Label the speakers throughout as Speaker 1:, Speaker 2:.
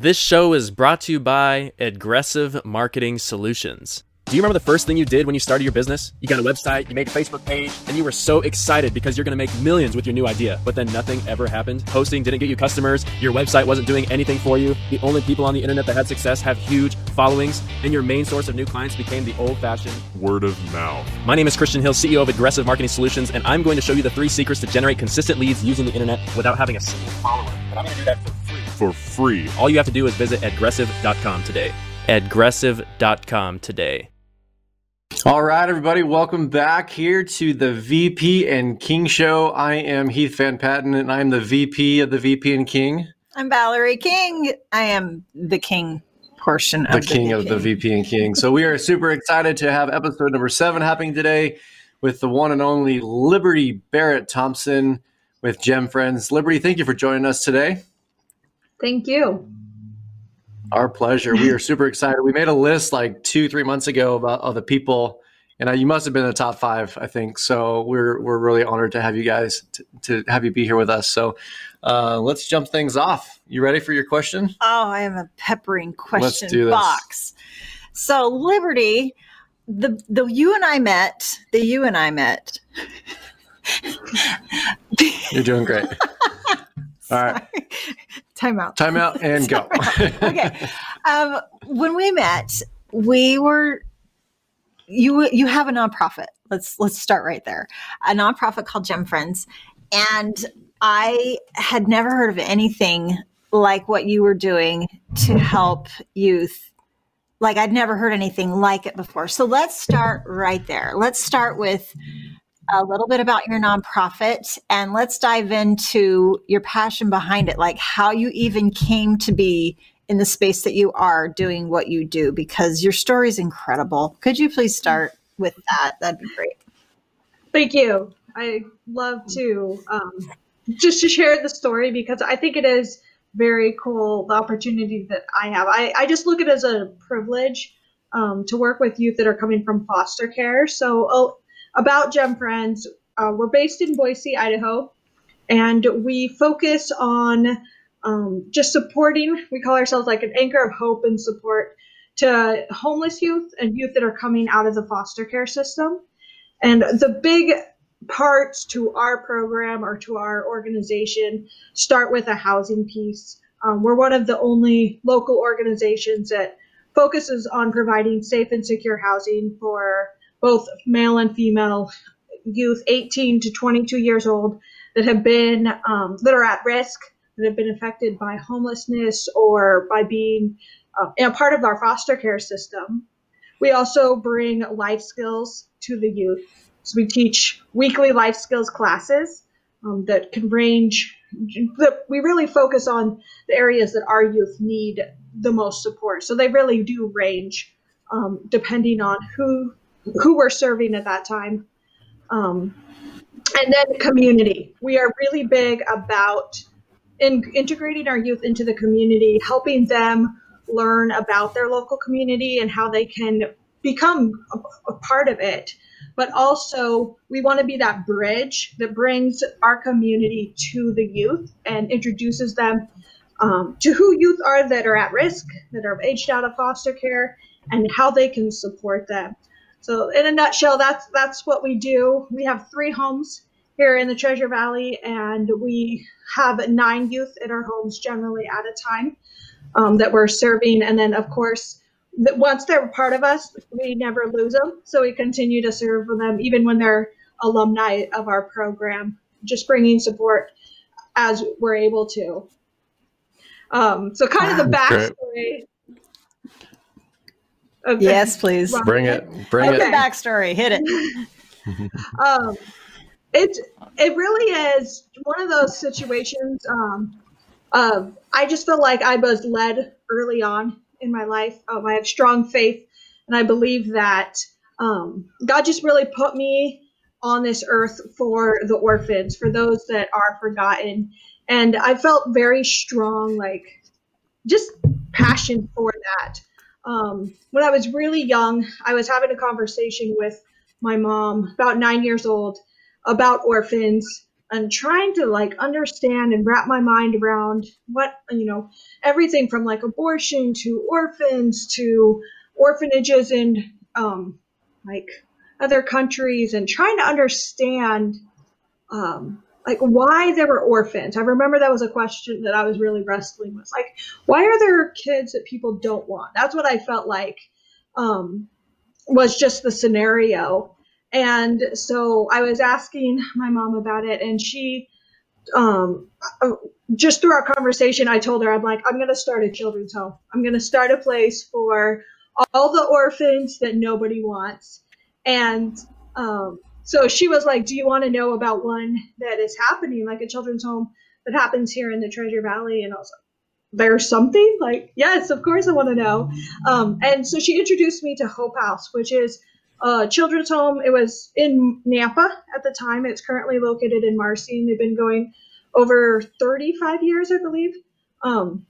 Speaker 1: This show is brought to you by Adgressive Marketing Solutions. Do you remember the first thing you did when you started your business? You got a website, you made a Facebook page, and you were so excited because you're gonna make millions with your new idea, but then nothing ever happened. Posting didn't get you customers, your website wasn't doing anything for you. The only people on the internet that had success have huge followings, and your main source of new clients became the old fashioned
Speaker 2: word of mouth.
Speaker 1: My name is Christian Hill, CEO of Adgressive Marketing Solutions, and I'm going to show you the three secrets to generate consistent leads using the internet without having a single follower. But I'm gonna do that for free
Speaker 2: for free.
Speaker 1: All you have to do is visit adgressive.com today. Adgressive.com today.
Speaker 3: All right, everybody, welcome back here to the VP and King Show. I am Heath Van Patten, and I'm the VP of the VP and King.
Speaker 4: I'm Valerie King. I am the King portion
Speaker 3: the
Speaker 4: of the
Speaker 3: king
Speaker 4: VP.
Speaker 3: of the VP and King. So we are super excited to have episode number seven happening today with the one and only Liberty Barrett Thompson with Jem Friends. Liberty, thank you for joining us today.
Speaker 5: Thank you.
Speaker 3: Our pleasure. We are super excited. We made a list like two, three months ago about of the people, and uh, you must have been in the top five, I think. So we're we're really honored to have you guys to, to have you be here with us. So uh, let's jump things off. You ready for your question?
Speaker 4: Oh, I have a peppering question
Speaker 3: do this.
Speaker 4: box. So Liberty, the the you and I met. The you and I met.
Speaker 3: You're doing great. All right,
Speaker 4: Time out.
Speaker 3: time out and go.
Speaker 4: okay. Um, when we met, we were you you have a nonprofit. Let's let's start right there. A nonprofit called Jem Friends, and I had never heard of anything like what you were doing to help youth. Like I'd never heard anything like it before. So let's start right there. Let's start with a little bit about your nonprofit and let's dive into your passion behind it, like how you even came to be in the space that you are doing what you do, because your story is incredible. Could you please start with that? That'd be great.
Speaker 5: Thank you. I love to um, just to share the story because I think it is very cool the opportunity that I have. I, I just look at it as a privilege um, to work with youth that are coming from foster care. So uh, about Jem Friends, uh, we're based in Boise, Idaho, and we focus on um, just supporting. We call ourselves like an anchor of hope and support to homeless youth and youth that are coming out of the foster care system. And the big parts to our program or to our organization start with a housing piece. Um, we're one of the only local organizations that focuses on providing safe and secure housing for both male and female youth 18 to 22 years old that have been um, that are at risk that have been affected by homelessness or by being uh, a part of our foster care system. We also bring life skills to the youth. So we teach weekly life skills classes um, that can range that we really focus on the areas that our youth need the most support. So they really do range um, depending on who who we're serving at that time. Um, and then community. We are really big about in, integrating our youth into the community, helping them learn about their local community and how they can become a, a part of it. But also, we want to be that bridge that brings our community to the youth and introduces them um, to who youth are that are at risk, that are aged out of foster care, and how they can support them. So, in a nutshell, that's that's what we do. We have three homes here in the Treasure Valley, and we have nine youth in our homes generally at a time um, that we're serving. And then, of course, that once they're part of us, we never lose them. So we continue to serve them even when they're alumni of our program, just bringing support as we're able to. Um, so, kind of the backstory. Of-
Speaker 4: Yes, please.
Speaker 5: Right.
Speaker 3: Bring it. Bring
Speaker 4: What's
Speaker 3: it.
Speaker 4: the backstory? Hit it.
Speaker 5: um, it it really is one of those situations. Um, of I just feel like I was led early on in my life. Um, I have strong faith, and I believe that um, God just really put me on this earth for the orphans, for those that are forgotten, and I felt very strong, like just passion for that. Um, when I was really young, I was having a conversation with my mom, about nine years old, about orphans and trying to like understand and wrap my mind around what you know everything from like abortion to orphans to orphanages in um, like other countries and trying to understand um, like why there were orphans. I remember that was a question that I was really wrestling with. Like, why are there kids that people don't want? That's what I felt like um, was just the scenario. And so I was asking my mom about it, and she, um, just through our conversation, I told her, I'm like, I'm going to start a children's home. I'm going to start a place for all the orphans that nobody wants. And um, so she was like, Do you want to know about one that is happening, like a children's home that happens here in the Treasure Valley? And I was like, There's something? Like, yes, of course I want to know. Um, and so she introduced me to Hope House, which is a children's home. It was in Nampa at the time. It's currently located in Marsing, and they've been going over 35 years, I believe. Um,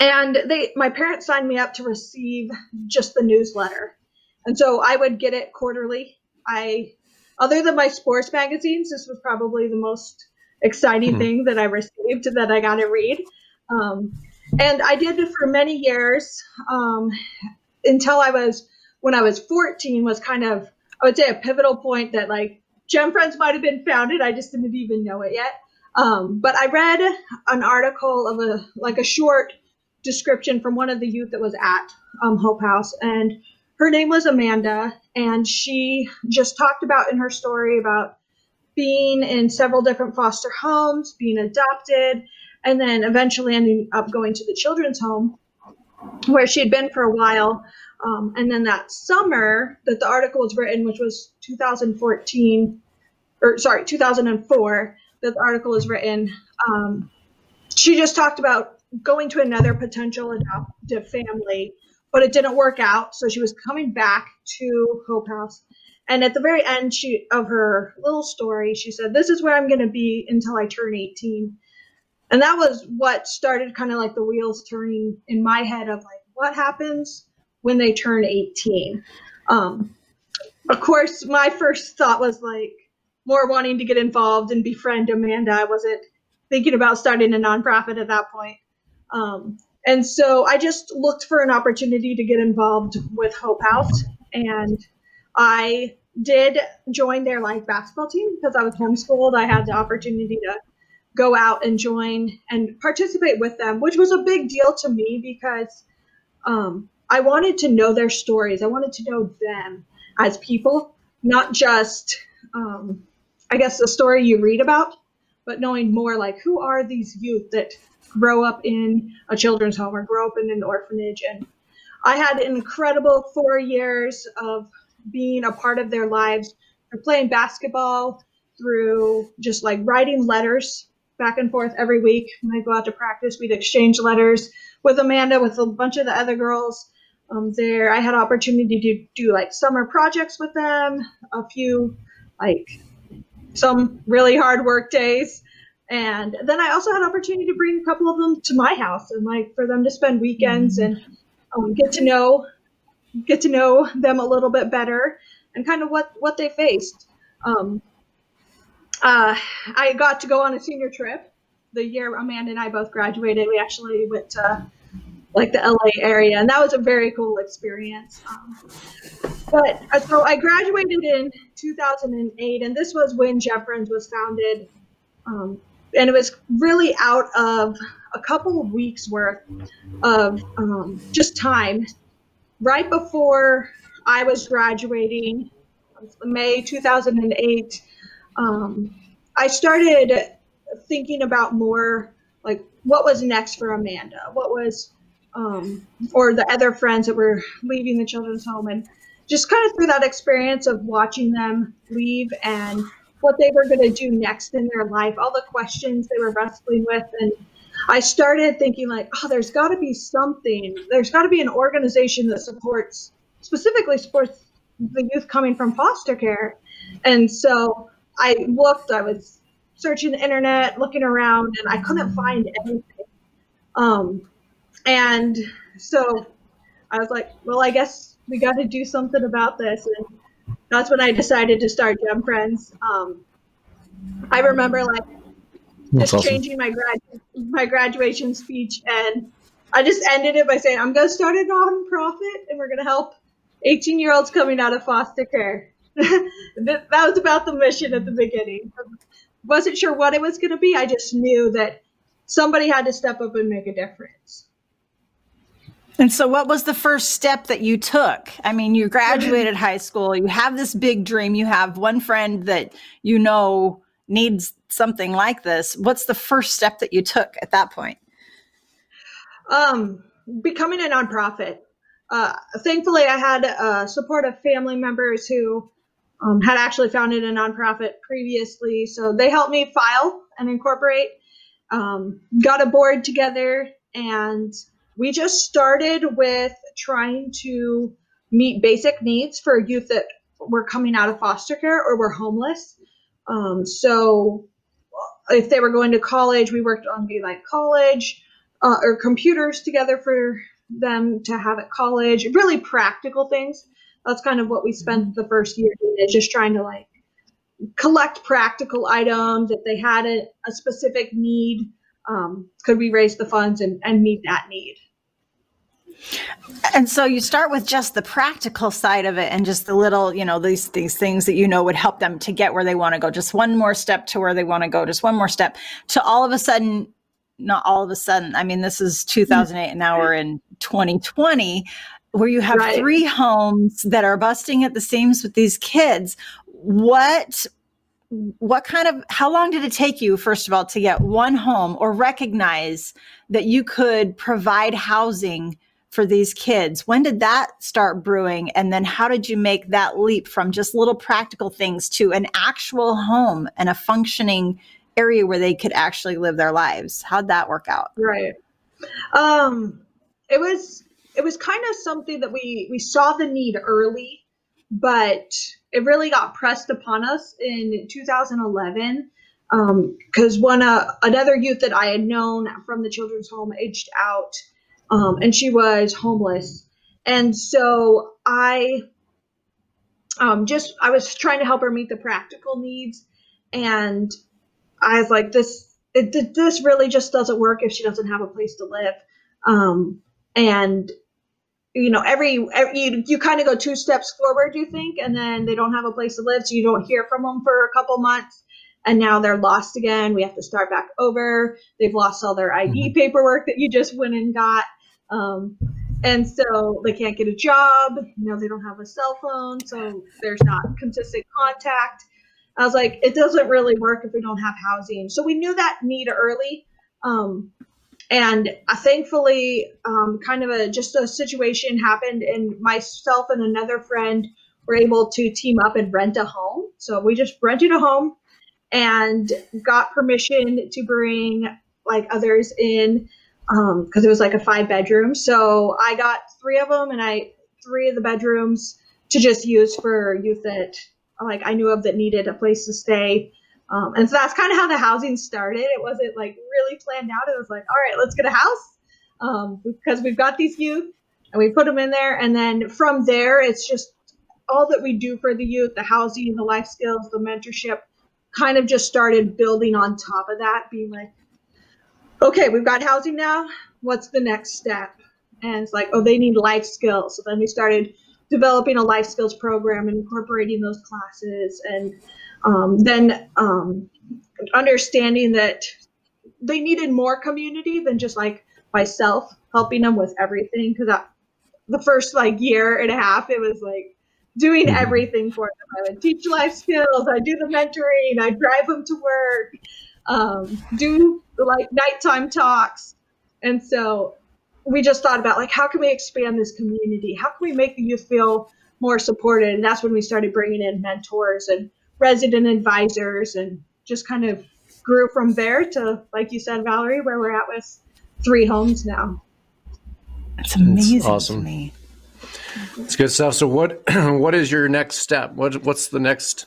Speaker 5: and they, my parents signed me up to receive just the newsletter, and so I would get it quarterly. I, other than my sports magazines, this was probably the most exciting mm-hmm. thing that I received that I got to read. Um, and I did it for many years um, until I was when I was 14 was kind of I would say a pivotal point that like Jem Friends might have been founded. I just didn't even know it yet. Um, but I read an article of a like a short description from one of the youth that was at um, Hope House, and her name was Amanda, and she just talked about in her story about being in several different foster homes, being adopted, and then eventually ending up going to the children's home where she had been for a while. Um, and then that summer that the article was written, which was 2014, or sorry, 2004, that the article was written, um, she just talked about going to another potential adoptive family, but it didn't work out. So she was coming back to Hope House. And at the very end she, of her little story, she said, This is where I'm going to be until I turn 18. And that was what started kind of like the wheels turning in my head of like, what happens when they turn 18? Um, of course, my first thought was like more wanting to get involved and befriend Amanda. I wasn't thinking about starting a nonprofit at that point. Um, and so I just looked for an opportunity to get involved with Hope House. And I did join their like basketball team because I was homeschooled. I had the opportunity to go out and join and participate with them, which was a big deal to me because um, I wanted to know their stories. I wanted to know them as people, not just, um, I guess, the story you read about, but knowing more like who are these youth that grow up in a children's home or grow up in an orphanage. And I had an incredible four years of being a part of their lives, through playing basketball, through just like writing letters back and forth every week. When I go out to practice, we'd exchange letters with Amanda, with a bunch of the other girls um, there. I had opportunity to do like summer projects with them, a few like some really hard work days. And then I also had opportunity to bring a couple of them to my house and like for them to spend weekends and um, get to know get to know them a little bit better and kind of what what they faced. Um, uh, I got to go on a senior trip the year Amanda and I both graduated. We actually went to like the LA area, and that was a very cool experience. Um, but uh, so I graduated in 2008, and this was when Jem was founded. Um, and it was really out of a couple of weeks worth of um, just time. Right before I was graduating, May 2008 um, I started thinking about more like what was next for Amanda, what was, um, or the other friends that were leaving the children's home, and just kind of through that experience of watching them leave and what they were going to do next in their life, all the questions they were wrestling with, and I started thinking like, oh, there's got to be something. There's got to be an organization that supports specifically supports the youth coming from foster care, and so I looked, I was searching the internet, looking around, and I couldn't find anything. Um, and so I was like, well, I guess we got to do something about this. And that's when I decided to start Jem Friends. Um, I remember like
Speaker 3: That's
Speaker 5: just
Speaker 3: awesome.
Speaker 5: changing my grad my graduation speech, and I just ended it by saying, "I'm going to start a nonprofit, and we're going to help 18 year olds coming out of foster care." that, that was about the mission at the beginning. Wasn't sure what it was going to be. I just knew that somebody had to step up and make a difference.
Speaker 4: And so, what was the first step that you took? I mean, you graduated high school, you have this big dream, you have one friend that you know needs something like this. What's the first step that you took at that point?
Speaker 5: Um, becoming a nonprofit. Uh, thankfully, I had uh, support of family members who um, had actually founded a nonprofit previously, so they helped me file and incorporate. Um, got a board together, and we just started with trying to meet basic needs for youth that were coming out of foster care or were homeless. Um, so, if they were going to college, we worked on Be Like College uh, or computers together for them to have at college. Really practical things. That's kind of what we spent the first year doing, is just trying to like collect practical items. If they had a, a specific need, um, could we raise the funds and, and meet that need?
Speaker 4: And so you start with just the practical side of it and just the little, you know, these these things that you know would help them to get where they want to go. Just one more step to where they want to go, just one more step to all of a sudden not all of a sudden. I mean, this is 2008 hmm. and now we're in 2020 where you have
Speaker 5: Right.
Speaker 4: three homes that are busting at the seams with these kids. What what kind of how long did it take you first of all to get one home or recognize that you could provide housing for these kids? When did that start brewing? And then how did you make that leap from just little practical things to an actual home and a functioning area where they could actually live their lives? How'd that work out?
Speaker 5: Right. Um, it was it was kind of something that we we saw the need early, but it really got pressed upon us in 2011 because one uh, another youth that I had known from the children's home aged out, um, and she was homeless, and so I um, just I was trying to help her meet the practical needs, and I was like, this it, this really just doesn't work if she doesn't have a place to live. Um, and you know, every, every you, you kind of go two steps forward, you think, and then they don't have a place to live, so you don't hear from them for a couple months, and now they're lost again. We have to start back over. They've lost all their ID paperwork that you just went and got. Um, and so they can't get a job. You know, they don't have a cell phone, so there's not consistent contact. I was like, it doesn't really work if we don't have housing. So we knew that need early. Um, and uh, thankfully, um, kind of a just a situation happened, and myself and another friend were able to team up and rent a home. So we just rented a home and got permission to bring like others in because it was like a five bedroom. So I got three of them, and I three of the bedrooms to just use for youth that like I knew of that needed a place to stay. Um, and so that's kind of how the housing started. It wasn't like really planned out. It was like, all right, let's get a house um, because we've got these youth and we put them in there. And then from there, it's just all that we do for the youth, the housing, the life skills, the mentorship kind of just started building on top of that, being like, okay, we've got housing now. What's the next step? And it's like, oh, they need life skills. So then we started developing a life skills program and incorporating those classes and um, then um, understanding that they needed more community than just like myself helping them with everything because the first like year and a half it was like doing
Speaker 3: Mhm.
Speaker 5: everything for them i would teach life skills i do the mentoring i drive them to work um, do like nighttime talks and so we just thought about like how can we expand this community how can we make the youth feel more supported and that's when we started bringing in mentors and resident advisors and just kind of grew from there to like you said valerie where we're at with three homes now
Speaker 4: it's amazing
Speaker 3: awesome.
Speaker 4: to me
Speaker 3: It's good stuff. So what what is your next step? What what's the next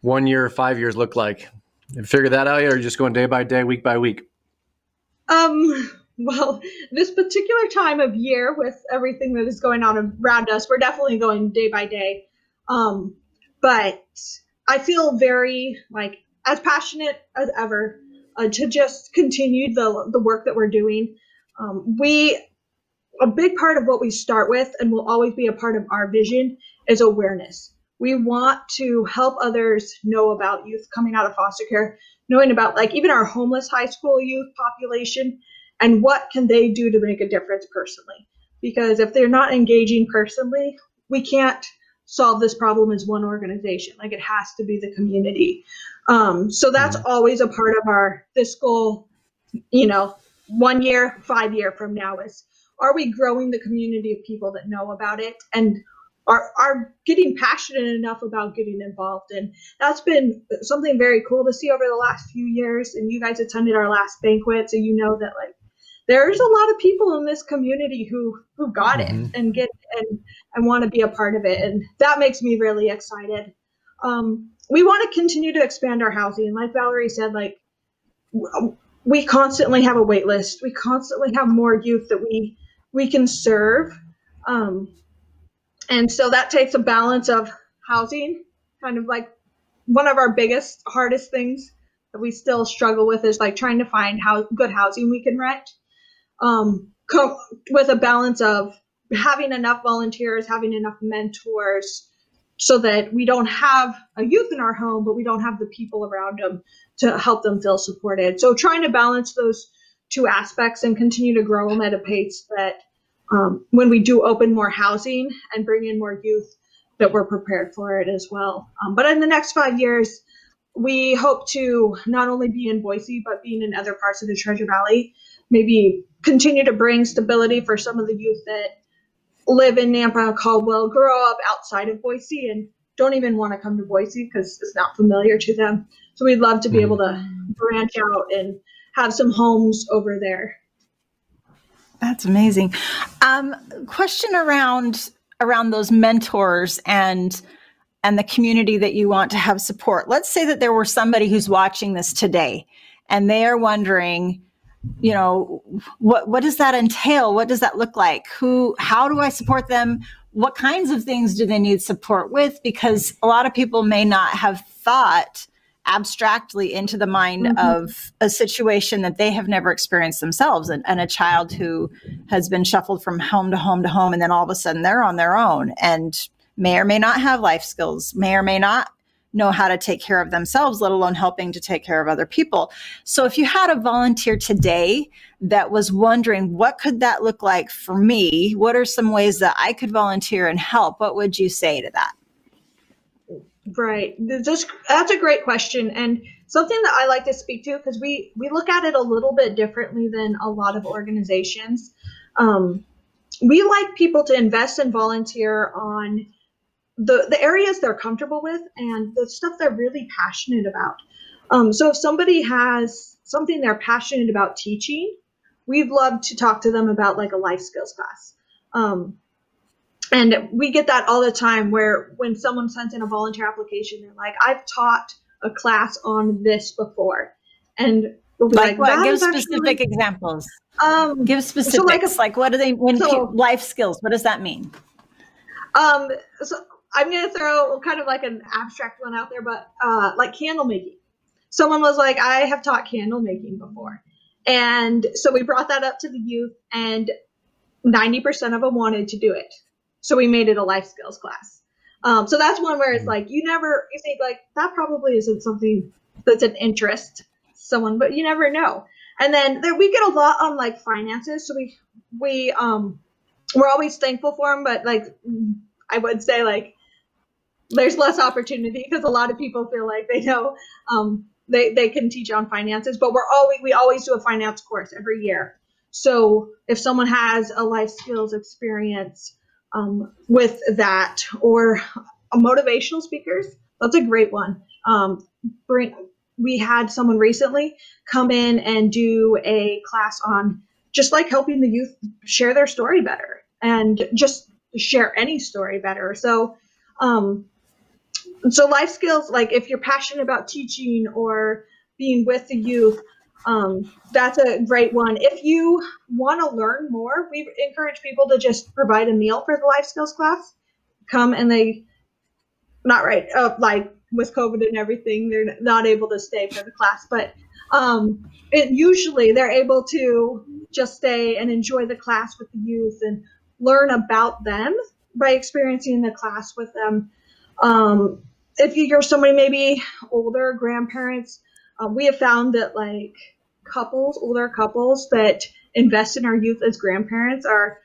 Speaker 3: one year, five years look like? You figure that out or are just going day by day, week by week?
Speaker 5: Um, well, this particular time of year with everything that is going on around us, we're definitely going day by day. Um, but I feel very like as passionate as ever uh, to just continue the the work that we're doing. Um, we a big part of what we start with and will always be a part of our vision is awareness. We want to help others know about youth coming out of foster care, knowing about like even our homeless high school youth population and what can they do to make a difference personally. Because if they're not engaging personally, we can't solve this problem as one organization. Like it has to be the community. Um, so that's mm-hmm. always a part of our fiscal, you know, one year, five year from now is are we growing the community of people that know about it and are, are getting passionate enough about getting involved. And that's been something very cool to see over the last few years. And you guys attended our last banquet so you know that like there's a lot of people in this community who who got mm-hmm. it and get and and want to be a part of it. And that makes me really excited. Um, we want to continue to expand our housing. Like valerie said like we constantly have a wait list. We constantly have more youth that we we can serve. Um, and so that takes a balance of housing kind of like one of our biggest hardest things that we still struggle with is like trying to find how good housing we can rent um, co- with a balance of having enough volunteers, having enough mentors, so that we don't have a youth in our home, but we don't have the people around them to help them feel supported. So trying to balance those two aspects and continue to grow them at a pace that um, when we do open more housing and bring in more youth, that we're prepared for it as well. Um, but in the next five years, we hope to not only be in Boise, but being in other parts of the Treasure Valley, maybe continue to bring stability for some of the youth that live in Nampa, Caldwell, grow up outside of Boise, and don't even want to come to Boise because it's not familiar to them. So we'd love to be able to branch out and have some homes over there.
Speaker 4: That's amazing. Um, question around around those mentors and and the community that you want to have support. Let's say that there were somebody who's watching this today and they are wondering, you know what what does that entail? What does that look like? Who how do i support them? What kinds of things do they need support with? Because a lot of people may not have thought abstractly into the mind mm-hmm. of a situation that they have never experienced themselves and, and, a child who has been shuffled from home to home to home and then all of a sudden they're on their own and may or may not have life skills may or may not know how to take care of themselves, let alone helping to take care of other people. So if you had a volunteer today that was wondering what could that look like for me, what are some ways that I could volunteer and help? What would you say to that?
Speaker 5: Right. That's, that's a great question and something that I like to speak to because we we look at it a little bit differently than a lot of organizations. Um, we like people to invest and volunteer on the the areas they're comfortable with and the stuff they're really passionate about. Um, so if somebody has something they're passionate about teaching, we'd love to talk to them about like a life skills class. Um, and we get that all the time where when someone sends in a volunteer application, they're like, I've taught a class on this before. And
Speaker 4: we'll like, like what? Give specific actually, examples. Um, Give specifics. So like, a, like what do they, when so, life skills, what does that mean?
Speaker 5: Um, so I'm gonna throw kind of like an abstract one out there, but uh, like candle making. Someone was like, I have taught candle making before, and so we brought that up to the youth, and 90% of them wanted to do it. So we made it a life skills class. Um, so that's one where it's like you never you think like that probably isn't something that's an interest someone, but you never know. And then there, we get a lot on like finances, so we we um we're always thankful for them, but like I would say like there's less opportunity because a lot of people feel like they know um, they, they can teach on finances but we're always we always do a finance course every year so if someone has a life skills experience um, with that or motivational speakers that's a great one. Um, we had someone recently come in and do a class on just like helping the youth share their story better and just share any story better. So um, so life skills like if you're passionate about teaching or being with the youth um, that's a great one if you want to learn more we encourage people to just provide a meal for the life skills class come and they not right uh, like with COVID and everything, they're not able to stay for the class. But um, it, usually they're able to just stay and enjoy the class with the youth and learn about them by experiencing the class with them. Um, if you're somebody maybe older, grandparents, uh, we have found that like couples, older couples that invest in our youth as grandparents are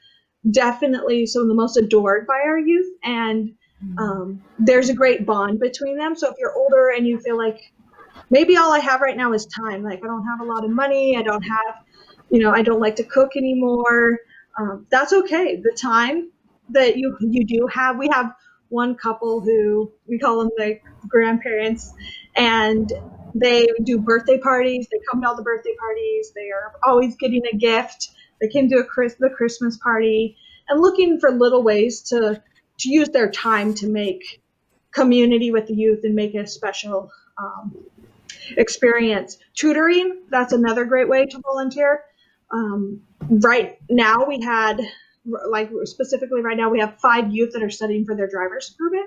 Speaker 5: definitely some of the most adored by our youth. And mm-hmm. um, there's a great bond between them. So if you're older and you feel like maybe all I have right now is time, like I don't have a lot of money, I don't have, you know, I don't like to cook anymore. Um, that's okay. The time that you you do have, we have one couple who we call them the grandparents, and they do birthday parties. They come to all the birthday parties. They are always getting a gift. They came to a Chris, the Christmas party and looking for little ways to to use their time to make community with the youth and make it a special um, experience. Tutoring, that's another great way to volunteer. Um, right now, we had, like specifically right now, we have five youth that are studying for their driver's permit.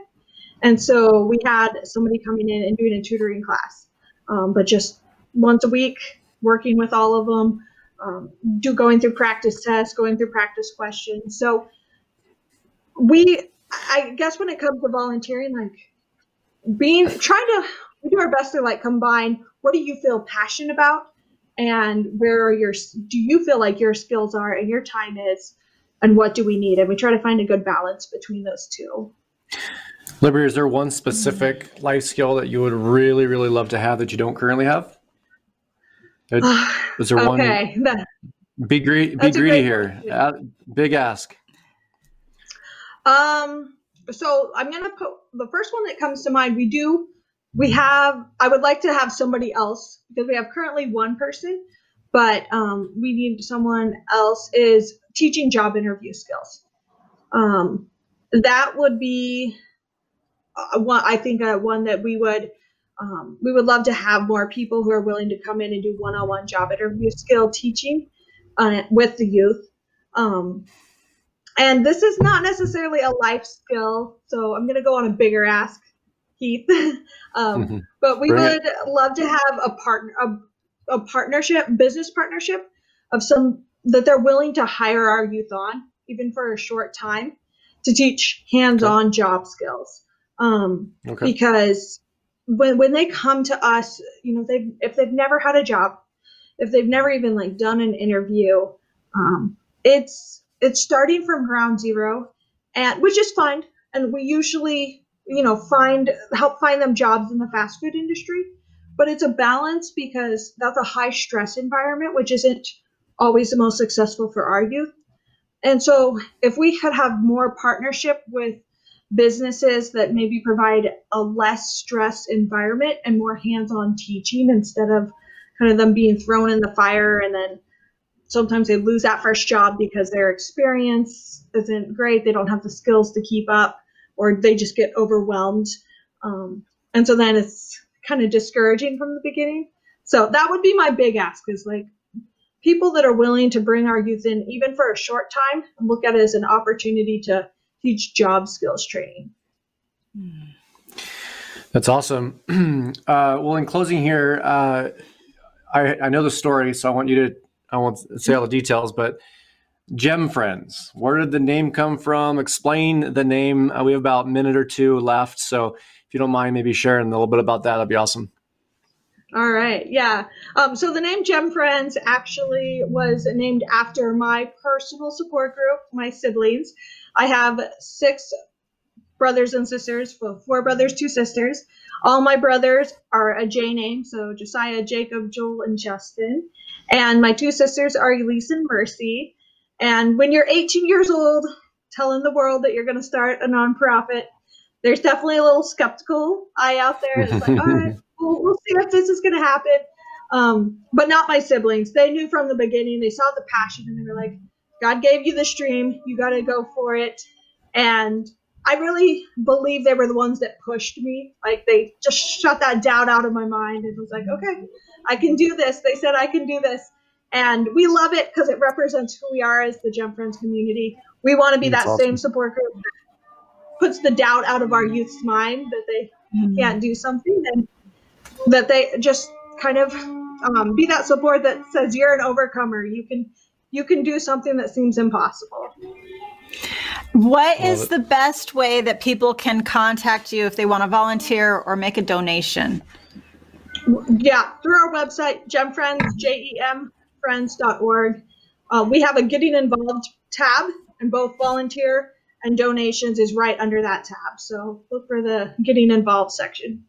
Speaker 5: And so we had somebody coming in and doing a tutoring class, um, but just once a week, working with all of them, um, do going through practice tests, going through practice questions. So we, I guess, when it comes to volunteering, like being trying to we do our best to like combine what do you feel passionate about and where are your do you feel like your skills are and your time is and what do we need and we try to find a good balance between those two
Speaker 3: Liberty, is there one specific life skill that you would really, really love to have that you don't currently have? Is there okay. one? Be greedy. Be greedy here. Uh, big ask.
Speaker 5: Um. So I'm gonna put the first one that comes to mind. We do. We have. I would like to have somebody else because we have currently one person, but um, we need someone else. Is teaching job interview skills. Um, that would be uh, one. I think uh, one that we would um, we would love to have more people who are willing to come in and do one-on-one job interview skill teaching uh, with the youth. Um, and this is not necessarily a life skill, so I'm going to go on a bigger ask, Heath. um, mm-hmm. But we would love to have a partner, a, a partnership, business partnership of some that they're willing to hire our youth on, even for a short time, to teach hands-on okay. job skills. Um, okay. Because when when they come to us, you know, they if they've never had a job, if they've never even like done an interview, um, it's it's starting from ground zero, and which is fine. And we usually, you know, find help find them jobs in the fast food industry, but it's a balance because that's a high stress environment, which isn't always the most successful for our youth. And so, if we could have more partnership with businesses that maybe provide a less stress environment and more hands-on teaching instead of kind of them being thrown in the fire and then sometimes they lose that first job because their experience isn't great. They don't have the skills to keep up or they just get overwhelmed. Um, and so then it's kind of discouraging from the beginning. So that would be my big ask is like people that are willing to bring our youth in even for a short time and look at it as an opportunity to teach job skills training.
Speaker 3: That's awesome. Uh, well, in closing here, uh, I, I know the story, so I want you to I won't say all the details, but Jem Friends, where did the name come from? Explain the name. Uh, we have about a minute or two left, so if you don't mind, maybe sharing a little bit about that, that'd be awesome.
Speaker 5: All right, yeah. Um, so the name Jem Friends actually was named after my personal support group, my siblings. I have six brothers and sisters, well, four brothers, two sisters. All my brothers are a J name, so Josiah, Jacob, Joel, and Justin. And my two sisters are Elise and Mercy. And when you're 18 years old, telling the world that you're going to start a nonprofit, there's definitely a little skeptical eye out there. It's like, all right, we'll, we'll see if this is going to happen. Um, but not my siblings. They knew from the beginning. They saw the passion, and they were like, God gave you the dream. You got to go for it. And I really believe they were the ones that pushed me. Like they just shut that doubt out of my mind and was like, okay, I can do this. They said I can do this. And we love it because it represents who we are as the Jem Friends community. We want to be That's that awesome. same support group that puts the doubt out of our youth's mind that they mm-hmm. can't do something, then that they just kind of um, be that support that says you're an overcomer. You can you can do something that seems impossible.
Speaker 4: What Love is it. the best way that people can contact you if they want to volunteer or make a donation?
Speaker 5: Yeah, through our website, jemfriends, J-E-M friends.org. Uh, we have a getting involved tab and both volunteer and donations is right under that tab. So look for the getting involved section.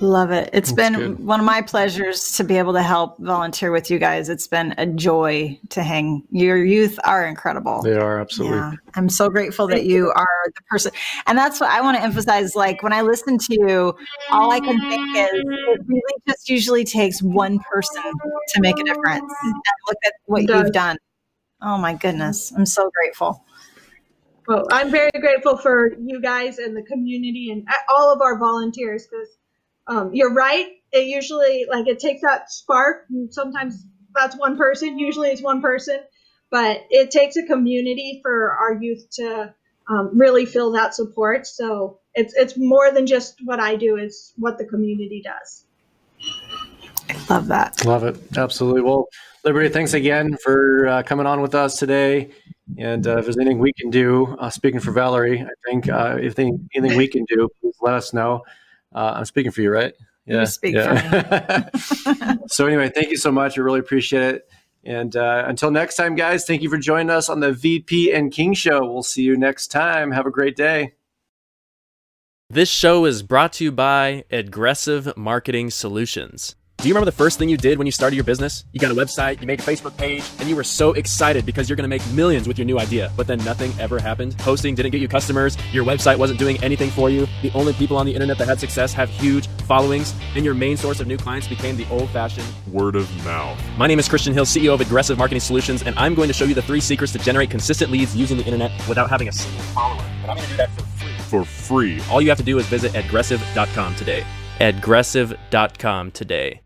Speaker 4: Love it. It's That's been good. one of my pleasures to be able to help volunteer with you guys. It's been a joy to hang. Your youth are incredible.
Speaker 3: They are absolutely. Yeah.
Speaker 4: I'm so grateful that you are the person. And that's what I want to emphasize. Like when I listen to you, all I can think is it really just usually takes one person to make a difference. And look at what you've done. Oh my goodness. I'm so grateful.
Speaker 5: Well, I'm very grateful for you guys and the community and uh, all of our volunteers because um, you're right. It usually like it takes that spark. Sometimes that's one person. Usually it's one person, but it takes a community for our youth to um, really feel that support. So it's it's more than just what I do. It's what the community does.
Speaker 4: I love that.
Speaker 3: Love it. Absolutely. Well, Liberty, thanks again for uh, coming on with us today. And uh, if there's anything we can do, uh, speaking for Valerie, I think uh, if anything we can do, please let us know. Uh, I'm speaking for you, right?
Speaker 4: Yeah. You speak yeah.
Speaker 3: for me. so anyway, thank you so much. I really appreciate it. And uh, until next time, guys, thank you for joining us on the VP and King Show. We'll see you next time. Have a great day.
Speaker 1: This show is brought to you by Adgressive Marketing Solutions. Do you remember the first thing you did when you started your business? You got a website, you made a Facebook page, and you were so excited because you're gonna make millions with your new idea. But then nothing ever happened. Posting didn't get you customers, your website wasn't doing anything for you. The only people on the internet that had success have huge followings, and your main source of new clients became the old fashioned
Speaker 2: word of mouth.
Speaker 1: My name is Christian Hill, CEO of Adgressive Marketing Solutions, and I'm going to show you the three secrets to generate consistent leads using the internet without having a single follower. But I'm gonna do that for free.
Speaker 2: For free.
Speaker 1: All you have to do is visit adgressive.com today. Adgressive.com today.